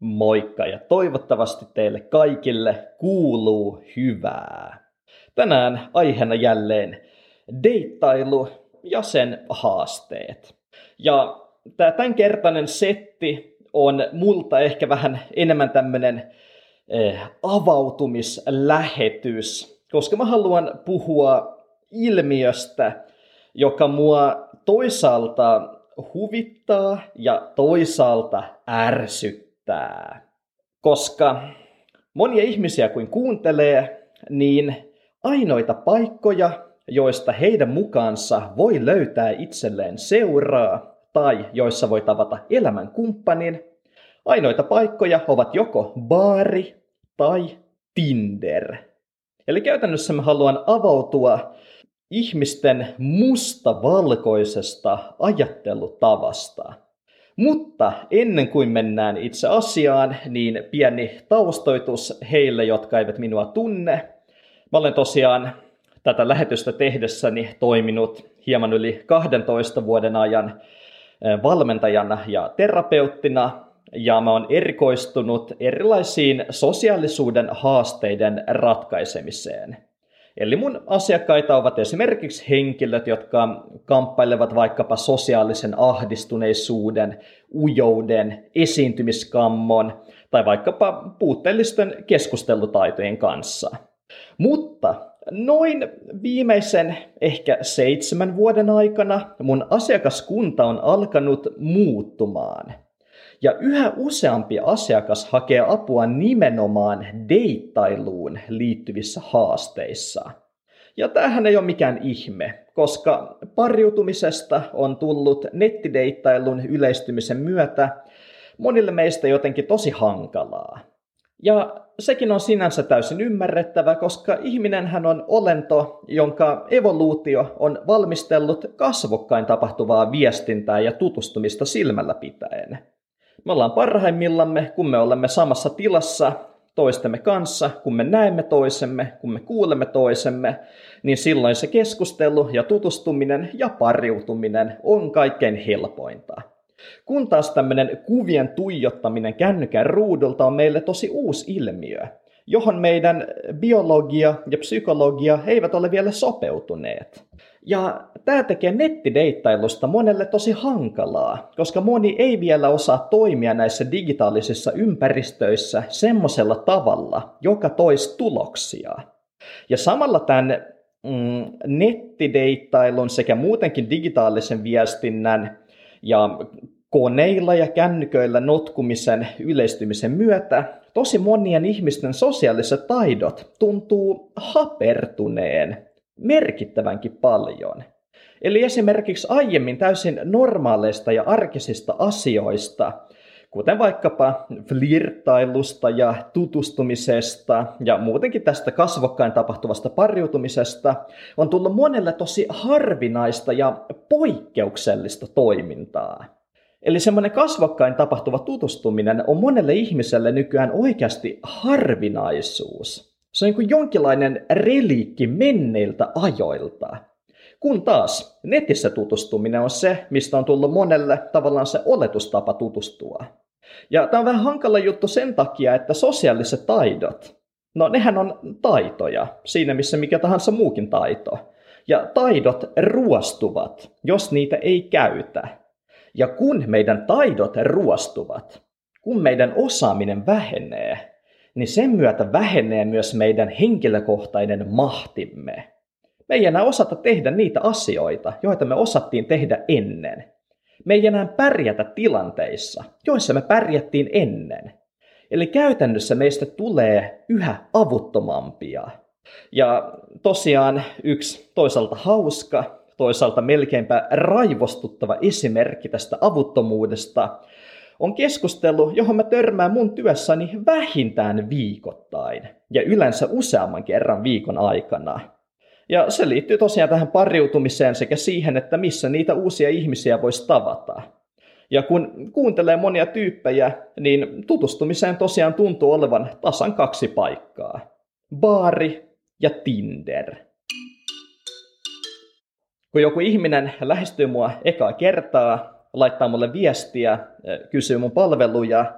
Moikka ja toivottavasti teille kaikille kuuluu hyvää. Tänään aiheena jälleen deittailu ja sen haasteet. Ja tämä tämänkertainen setti on multa ehkä vähän enemmän tämmöinen eh, avautumislähetys, koska mä haluan puhua ilmiöstä, joka mua toisaalta huvittaa ja toisaalta ärsyttää riittää. Koska monia ihmisiä kuin kuuntelee, niin ainoita paikkoja, joista heidän mukaansa voi löytää itselleen seuraa tai joissa voi tavata elämän kumppanin, ainoita paikkoja ovat joko baari tai Tinder. Eli käytännössä mä haluan avautua ihmisten mustavalkoisesta ajattelutavasta – mutta ennen kuin mennään itse asiaan, niin pieni taustoitus heille, jotka eivät minua tunne. Mä olen tosiaan tätä lähetystä tehdessäni toiminut hieman yli 12 vuoden ajan valmentajana ja terapeuttina, ja mä oon erikoistunut erilaisiin sosiaalisuuden haasteiden ratkaisemiseen – Eli mun asiakkaita ovat esimerkiksi henkilöt, jotka kamppailevat vaikkapa sosiaalisen ahdistuneisuuden, ujouden, esiintymiskammon tai vaikkapa puutteellisten keskustelutaitojen kanssa. Mutta noin viimeisen ehkä seitsemän vuoden aikana mun asiakaskunta on alkanut muuttumaan – ja yhä useampi asiakas hakee apua nimenomaan deittailuun liittyvissä haasteissa. Ja tämähän ei ole mikään ihme, koska pariutumisesta on tullut nettideittailun yleistymisen myötä monille meistä jotenkin tosi hankalaa. Ja sekin on sinänsä täysin ymmärrettävä, koska ihminenhän on olento, jonka evoluutio on valmistellut kasvokkain tapahtuvaa viestintää ja tutustumista silmällä pitäen. Me ollaan parhaimmillamme, kun me olemme samassa tilassa toistemme kanssa, kun me näemme toisemme, kun me kuulemme toisemme, niin silloin se keskustelu ja tutustuminen ja pariutuminen on kaikkein helpointa. Kun taas tämmöinen kuvien tuijottaminen kännykän ruudulta on meille tosi uusi ilmiö, johon meidän biologia ja psykologia eivät ole vielä sopeutuneet. Ja tämä tekee nettideittailusta monelle tosi hankalaa, koska moni ei vielä osaa toimia näissä digitaalisissa ympäristöissä semmoisella tavalla, joka toisi tuloksia. Ja samalla tämän mm, nettideittailun sekä muutenkin digitaalisen viestinnän ja koneilla ja kännyköillä notkumisen yleistymisen myötä tosi monien ihmisten sosiaaliset taidot tuntuu hapertuneen merkittävänkin paljon. Eli esimerkiksi aiemmin täysin normaaleista ja arkisista asioista, kuten vaikkapa flirttailusta ja tutustumisesta ja muutenkin tästä kasvokkain tapahtuvasta pariutumisesta, on tullut monelle tosi harvinaista ja poikkeuksellista toimintaa. Eli semmoinen kasvokkain tapahtuva tutustuminen on monelle ihmiselle nykyään oikeasti harvinaisuus. Se on niin kuin jonkinlainen reliikki menneiltä ajoilta. Kun taas netissä tutustuminen on se, mistä on tullut monelle tavallaan se oletustapa tutustua. Ja tämä on vähän hankala juttu sen takia, että sosiaaliset taidot, no nehän on taitoja, siinä missä mikä tahansa muukin taito. Ja taidot ruostuvat, jos niitä ei käytä. Ja kun meidän taidot ruostuvat, kun meidän osaaminen vähenee, niin sen myötä vähenee myös meidän henkilökohtainen mahtimme. Me ei enää osata tehdä niitä asioita, joita me osattiin tehdä ennen. Me ei enää pärjätä tilanteissa, joissa me pärjättiin ennen. Eli käytännössä meistä tulee yhä avuttomampia. Ja tosiaan yksi toisaalta hauska, toisaalta melkeinpä raivostuttava esimerkki tästä avuttomuudesta on keskustelu, johon mä törmään mun työssäni vähintään viikoittain ja yleensä useamman kerran viikon aikana. Ja se liittyy tosiaan tähän pariutumiseen sekä siihen, että missä niitä uusia ihmisiä voisi tavata. Ja kun kuuntelee monia tyyppejä, niin tutustumiseen tosiaan tuntuu olevan tasan kaksi paikkaa. Baari ja Tinder. Kun joku ihminen lähestyy mua ekaa kertaa, laittaa mulle viestiä, kysyy mun palveluja,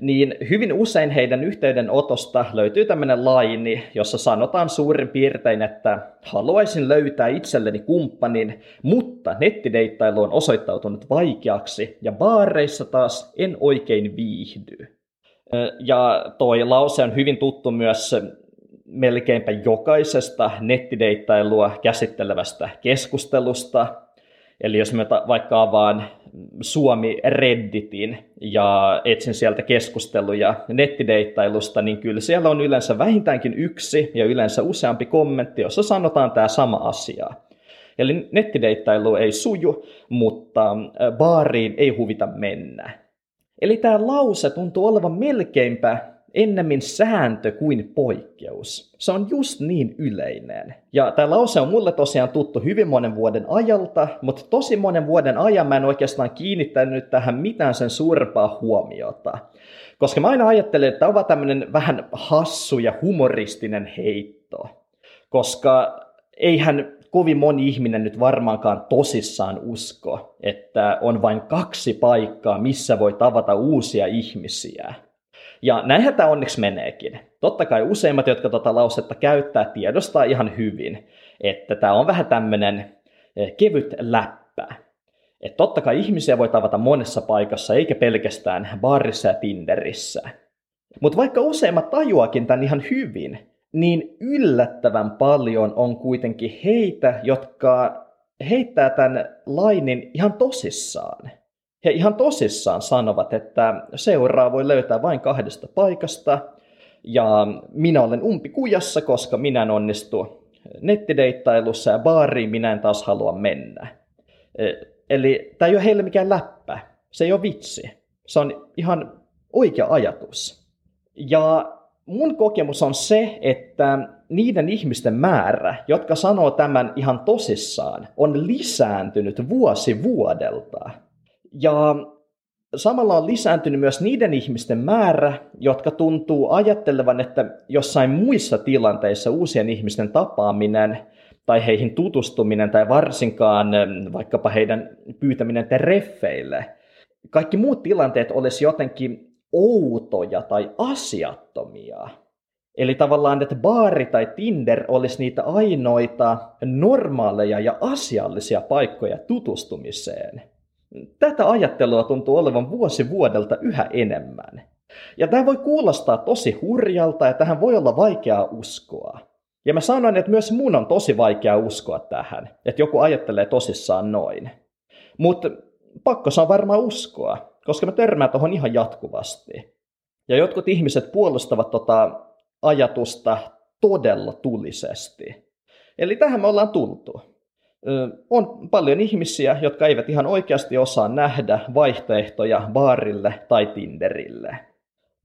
niin hyvin usein heidän yhteydenotosta löytyy tämmöinen laini, jossa sanotaan suurin piirtein, että haluaisin löytää itselleni kumppanin, mutta nettideittailu on osoittautunut vaikeaksi ja baareissa taas en oikein viihdy. Ja toi lause on hyvin tuttu myös melkeinpä jokaisesta nettideittailua käsittelevästä keskustelusta. Eli jos mä vaikka avaan Suomi Redditin ja etsin sieltä keskusteluja nettideittailusta, niin kyllä siellä on yleensä vähintäänkin yksi ja yleensä useampi kommentti, jossa sanotaan tämä sama asia. Eli nettideittailu ei suju, mutta baariin ei huvita mennä. Eli tämä lause tuntuu olevan melkeinpä ennemmin sääntö kuin poikkeus. Se on just niin yleinen. Ja tämä lause on mulle tosiaan tuttu hyvin monen vuoden ajalta, mutta tosi monen vuoden ajan mä en oikeastaan kiinnittänyt tähän mitään sen suurempaa huomiota. Koska mä aina ajattelen, että tämä on tämmöinen vähän hassu ja humoristinen heitto. Koska eihän kovin moni ihminen nyt varmaankaan tosissaan usko, että on vain kaksi paikkaa, missä voi tavata uusia ihmisiä. Ja näinhän tämä onneksi meneekin. Totta kai useimmat, jotka tuota lausetta käyttää, tiedostaa ihan hyvin, että tämä on vähän tämmöinen eh, kevyt läppä. Että totta kai ihmisiä voi tavata monessa paikassa, eikä pelkästään baarissa ja Tinderissä. Mutta vaikka useimmat tajuakin tämän ihan hyvin, niin yllättävän paljon on kuitenkin heitä, jotka heittää tämän lainin ihan tosissaan. He ihan tosissaan sanovat, että seuraa voi löytää vain kahdesta paikasta, ja minä olen umpikujassa, koska minä en onnistu nettideittailussa ja baariin minä en taas halua mennä. E, eli tämä ei ole heille mikään läppä, se ei ole vitsi. Se on ihan oikea ajatus. Ja mun kokemus on se, että niiden ihmisten määrä, jotka sanoo tämän ihan tosissaan, on lisääntynyt vuosi vuodelta. Ja samalla on lisääntynyt myös niiden ihmisten määrä, jotka tuntuu ajattelevan, että jossain muissa tilanteissa uusien ihmisten tapaaminen tai heihin tutustuminen tai varsinkaan vaikkapa heidän pyytäminen treffeille, kaikki muut tilanteet olisi jotenkin outoja tai asiattomia. Eli tavallaan, että baari tai Tinder olisi niitä ainoita normaaleja ja asiallisia paikkoja tutustumiseen. Tätä ajattelua tuntuu olevan vuosi vuodelta yhä enemmän. Ja tämä voi kuulostaa tosi hurjalta ja tähän voi olla vaikeaa uskoa. Ja mä sanoin, että myös mun on tosi vaikea uskoa tähän, että joku ajattelee tosissaan noin. Mutta pakko saa varmaan uskoa, koska mä törmään tuohon ihan jatkuvasti. Ja jotkut ihmiset puolustavat tota ajatusta todella tulisesti. Eli tähän me ollaan tultu on paljon ihmisiä, jotka eivät ihan oikeasti osaa nähdä vaihtoehtoja baarille tai Tinderille.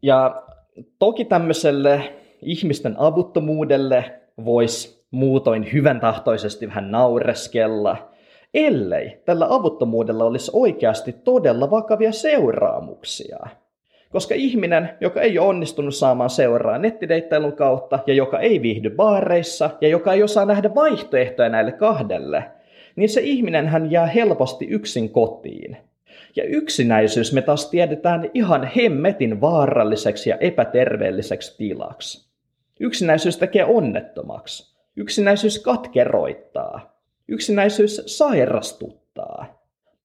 Ja toki tämmöiselle ihmisten avuttomuudelle voisi muutoin hyvän tahtoisesti vähän naureskella, ellei tällä avuttomuudella olisi oikeasti todella vakavia seuraamuksia. Koska ihminen, joka ei ole onnistunut saamaan seuraa nettideittailun kautta ja joka ei viihdy baareissa ja joka ei osaa nähdä vaihtoehtoja näille kahdelle, niin se ihminen hän jää helposti yksin kotiin. Ja yksinäisyys me taas tiedetään ihan hemmetin vaaralliseksi ja epäterveelliseksi tilaksi. Yksinäisyys tekee onnettomaksi. Yksinäisyys katkeroittaa. Yksinäisyys sairastuttaa.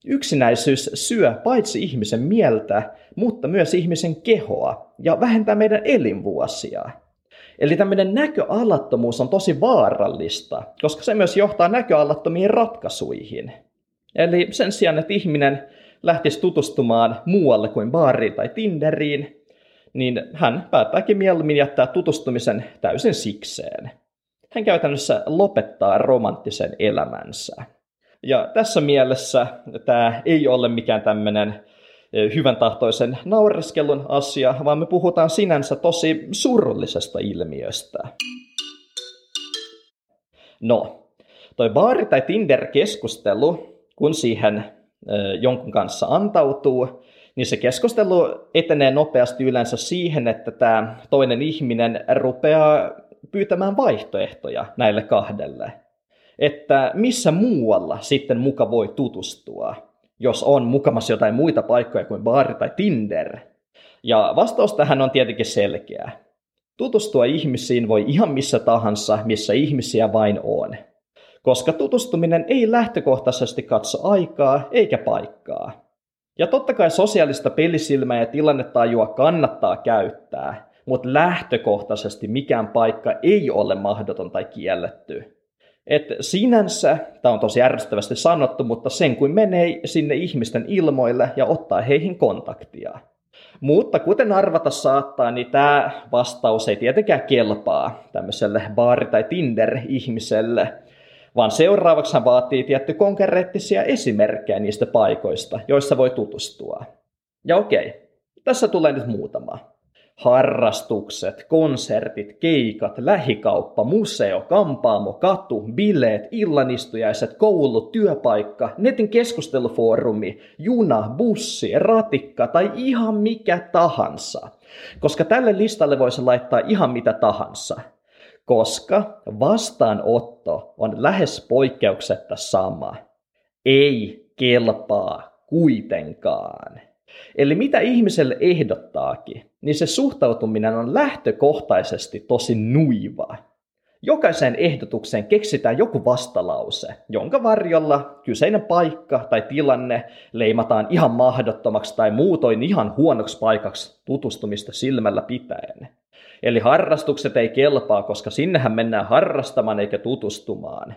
Yksinäisyys syö paitsi ihmisen mieltä, mutta myös ihmisen kehoa ja vähentää meidän elinvuosia. Eli tämmöinen näköalattomuus on tosi vaarallista, koska se myös johtaa näköalattomiin ratkaisuihin. Eli sen sijaan, että ihminen lähtisi tutustumaan muualle kuin baariin tai Tinderiin, niin hän päättääkin mieluummin jättää tutustumisen täysin sikseen. Hän käytännössä lopettaa romanttisen elämänsä. Ja tässä mielessä tämä ei ole mikään tämmöinen hyvän tahtoisen naureskelun asia, vaan me puhutaan sinänsä tosi surullisesta ilmiöstä. No, toi baari- tai Tinder-keskustelu, kun siihen jonkun kanssa antautuu, niin se keskustelu etenee nopeasti yleensä siihen, että tämä toinen ihminen rupeaa pyytämään vaihtoehtoja näille kahdelle että missä muualla sitten muka voi tutustua, jos on mukamassa jotain muita paikkoja kuin baari tai Tinder. Ja vastaus tähän on tietenkin selkeä. Tutustua ihmisiin voi ihan missä tahansa, missä ihmisiä vain on. Koska tutustuminen ei lähtökohtaisesti katso aikaa eikä paikkaa. Ja totta kai sosiaalista pelisilmää ja tilannetajua kannattaa käyttää, mutta lähtökohtaisesti mikään paikka ei ole mahdoton tai kielletty. Et sinänsä, tämä on tosi järjestävästi sanottu, mutta sen kuin menee sinne ihmisten ilmoille ja ottaa heihin kontaktia. Mutta kuten arvata saattaa, niin tämä vastaus ei tietenkään kelpaa tämmöiselle baari- tai Tinder-ihmiselle, vaan seuraavaksi hän vaatii tietty konkreettisia esimerkkejä niistä paikoista, joissa voi tutustua. Ja okei, tässä tulee nyt muutama harrastukset, konsertit, keikat, lähikauppa, museo, kampaamo, katu, bileet, illanistujaiset, koulu, työpaikka, netin keskustelufoorumi, juna, bussi, ratikka tai ihan mikä tahansa. Koska tälle listalle voisi laittaa ihan mitä tahansa. Koska vastaanotto on lähes poikkeuksetta sama. Ei kelpaa kuitenkaan. Eli mitä ihmiselle ehdottaakin, niin se suhtautuminen on lähtökohtaisesti tosi nuiva. Jokaiseen ehdotukseen keksitään joku vastalause, jonka varjolla kyseinen paikka tai tilanne leimataan ihan mahdottomaksi tai muutoin ihan huonoksi paikaksi tutustumista silmällä pitäen. Eli harrastukset ei kelpaa, koska sinnehän mennään harrastamaan eikä tutustumaan.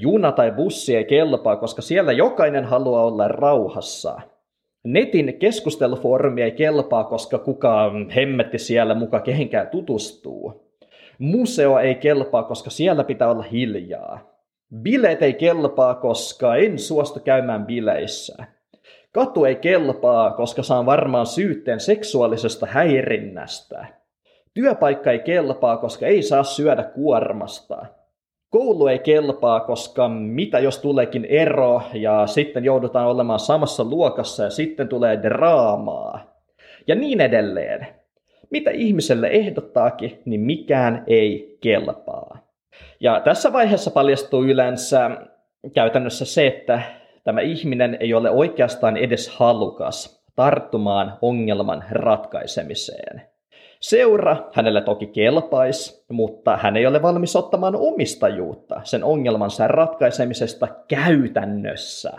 Juna tai bussi ei kelpaa, koska siellä jokainen haluaa olla rauhassa. Netin keskustelufoorumi ei kelpaa, koska kukaan hemmetti siellä muka kehenkään tutustuu. Museo ei kelpaa, koska siellä pitää olla hiljaa. Bileet ei kelpaa, koska en suostu käymään bileissä. Katu ei kelpaa, koska saan varmaan syytteen seksuaalisesta häirinnästä. Työpaikka ei kelpaa, koska ei saa syödä kuormasta. Koulu ei kelpaa, koska mitä jos tuleekin ero ja sitten joudutaan olemaan samassa luokassa ja sitten tulee draamaa. Ja niin edelleen. Mitä ihmiselle ehdottaakin, niin mikään ei kelpaa. Ja tässä vaiheessa paljastuu yleensä käytännössä se, että tämä ihminen ei ole oikeastaan edes halukas tarttumaan ongelman ratkaisemiseen. Seura hänelle toki kelpaisi, mutta hän ei ole valmis ottamaan omistajuutta sen ongelmansa ratkaisemisesta käytännössä.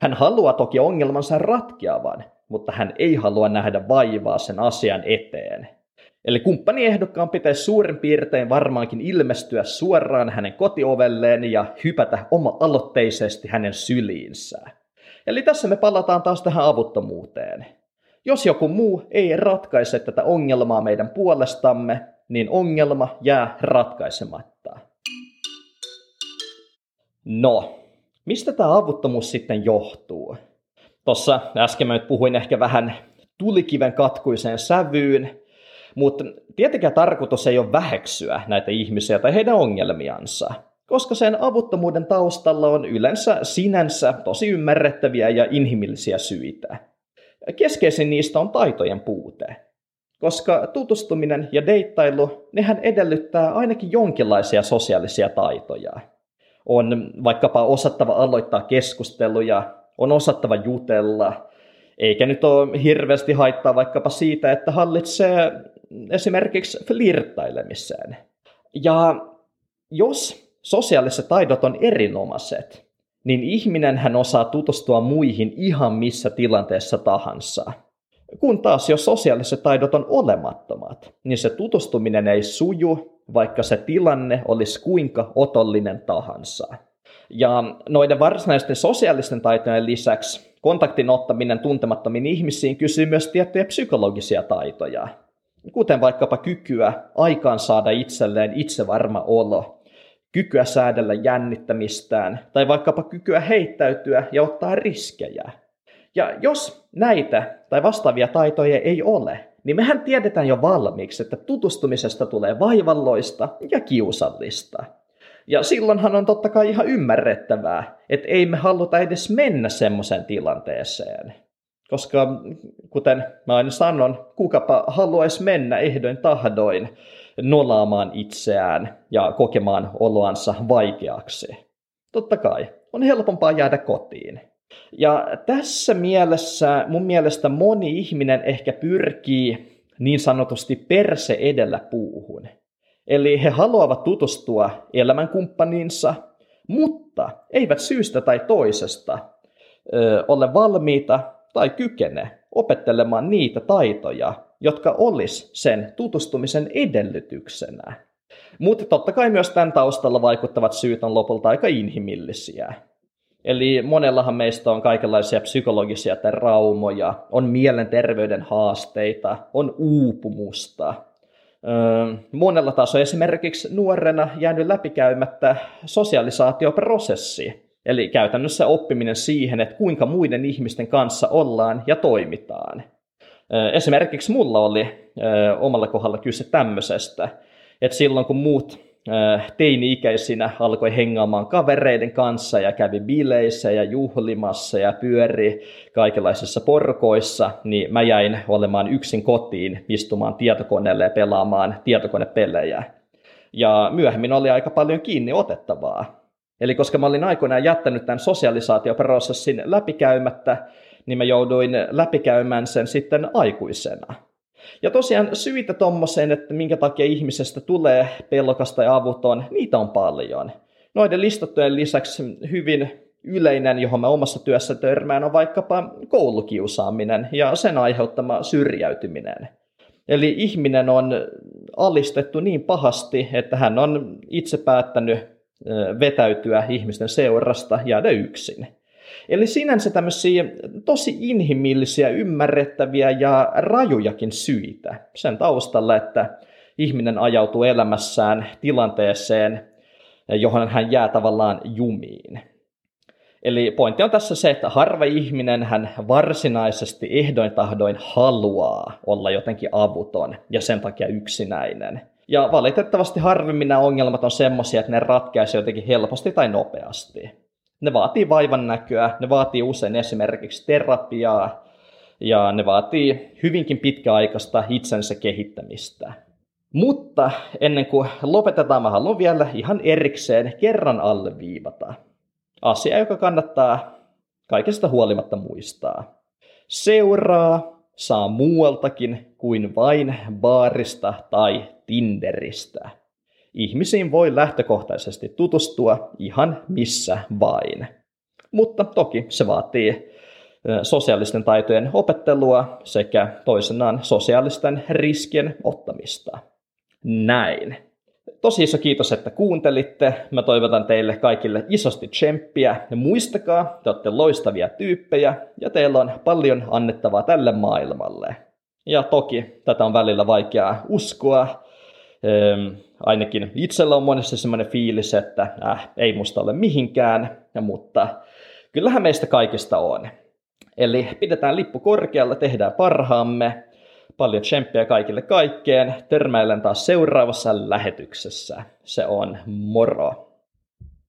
Hän haluaa toki ongelmansa ratkeavan, mutta hän ei halua nähdä vaivaa sen asian eteen. Eli kumppaniehdokkaan pitäisi suurin piirtein varmaankin ilmestyä suoraan hänen kotiovelleen ja hypätä oma-aloitteisesti hänen syliinsä. Eli tässä me palataan taas tähän avuttomuuteen. Jos joku muu ei ratkaise tätä ongelmaa meidän puolestamme, niin ongelma jää ratkaisematta. No, mistä tämä avuttomuus sitten johtuu? Tuossa äsken mä nyt puhuin ehkä vähän tulikiven katkuiseen sävyyn, mutta tietenkään tarkoitus ei ole väheksyä näitä ihmisiä tai heidän ongelmiansa, koska sen avuttomuuden taustalla on yleensä sinänsä tosi ymmärrettäviä ja inhimillisiä syitä. Keskeisin niistä on taitojen puute. Koska tutustuminen ja deittailu, nehän edellyttää ainakin jonkinlaisia sosiaalisia taitoja. On vaikkapa osattava aloittaa keskusteluja, on osattava jutella, eikä nyt ole hirveästi haittaa vaikkapa siitä, että hallitsee esimerkiksi flirttailemiseen. Ja jos sosiaaliset taidot on erinomaiset, niin ihminen hän osaa tutustua muihin ihan missä tilanteessa tahansa. Kun taas jos sosiaaliset taidot on olemattomat, niin se tutustuminen ei suju, vaikka se tilanne olisi kuinka otollinen tahansa. Ja noiden varsinaisten sosiaalisten taitojen lisäksi kontaktin ottaminen tuntemattomiin ihmisiin kysyy myös tiettyjä psykologisia taitoja, kuten vaikkapa kykyä aikaan saada itselleen itsevarma olo kykyä säädellä jännittämistään tai vaikkapa kykyä heittäytyä ja ottaa riskejä. Ja jos näitä tai vastaavia taitoja ei ole, niin mehän tiedetään jo valmiiksi, että tutustumisesta tulee vaivalloista ja kiusallista. Ja silloinhan on totta kai ihan ymmärrettävää, että ei me haluta edes mennä semmoiseen tilanteeseen. Koska kuten mä aina sanon, kukapa haluaisi mennä ehdoin tahdoin nolaamaan itseään ja kokemaan oloansa vaikeaksi. Totta kai, on helpompaa jäädä kotiin. Ja tässä mielessä mun mielestä moni ihminen ehkä pyrkii niin sanotusti perse edellä puuhun. Eli he haluavat tutustua elämänkumppaniinsa, mutta eivät syystä tai toisesta ö, ole valmiita tai kykene opettelemaan niitä taitoja, jotka olis sen tutustumisen edellytyksenä. Mutta totta kai myös tämän taustalla vaikuttavat syyt on lopulta aika inhimillisiä. Eli monellahan meistä on kaikenlaisia psykologisia traumoja, on mielenterveyden haasteita, on uupumusta. Öö, monella taas on esimerkiksi nuorena jäänyt läpikäymättä sosialisaatioprosessi, eli käytännössä oppiminen siihen, että kuinka muiden ihmisten kanssa ollaan ja toimitaan. Esimerkiksi mulla oli omalla kohdalla kyse tämmöisestä, että silloin kun muut teini-ikäisinä alkoi hengaamaan kavereiden kanssa ja kävi bileissä ja juhlimassa ja pyöri kaikenlaisissa porkoissa, niin mä jäin olemaan yksin kotiin istumaan tietokoneelle ja pelaamaan tietokonepelejä. Ja myöhemmin oli aika paljon kiinni otettavaa. Eli koska mä olin aikoinaan jättänyt tämän sosialisaatioprosessin läpikäymättä, niin mä jouduin läpikäymään sen sitten aikuisena. Ja tosiaan syitä tommoseen, että minkä takia ihmisestä tulee pelokasta ja avuton, niitä on paljon. Noiden listattujen lisäksi hyvin yleinen, johon mä omassa työssä törmään, on vaikkapa koulukiusaaminen ja sen aiheuttama syrjäytyminen. Eli ihminen on alistettu niin pahasti, että hän on itse päättänyt vetäytyä ihmisten seurasta, jäädä yksin. Eli sinänsä tämmöisiä tosi inhimillisiä, ymmärrettäviä ja rajujakin syitä sen taustalla, että ihminen ajautuu elämässään tilanteeseen, johon hän jää tavallaan jumiin. Eli pointti on tässä se, että harva ihminen hän varsinaisesti ehdoin tahdoin haluaa olla jotenkin avuton ja sen takia yksinäinen. Ja valitettavasti harvemmin nämä ongelmat on semmoisia, että ne ratkeaisi jotenkin helposti tai nopeasti. Ne vaatii vaivan näköä, ne vaatii usein esimerkiksi terapiaa ja ne vaatii hyvinkin pitkäaikaista itsensä kehittämistä. Mutta ennen kuin lopetetaan, mä haluan vielä ihan erikseen kerran alleviivata. Asia, joka kannattaa kaikesta huolimatta muistaa. Seuraa saa muualtakin kuin vain baarista tai Tinderistä. Ihmisiin voi lähtökohtaisesti tutustua ihan missä vain. Mutta toki se vaatii sosiaalisten taitojen opettelua sekä toisenaan sosiaalisten riskien ottamista. Näin. Tosi iso kiitos, että kuuntelitte. Mä toivotan teille kaikille isosti tsemppiä. Ja muistakaa, te olette loistavia tyyppejä ja teillä on paljon annettavaa tälle maailmalle. Ja toki tätä on välillä vaikeaa uskoa, ainakin itsellä on monessa semmoinen fiilis, että äh, ei musta ole mihinkään, mutta kyllähän meistä kaikista on. Eli pidetään lippu korkealla, tehdään parhaamme. Paljon tsemppiä kaikille kaikkeen. Törmäilen taas seuraavassa lähetyksessä. Se on moro.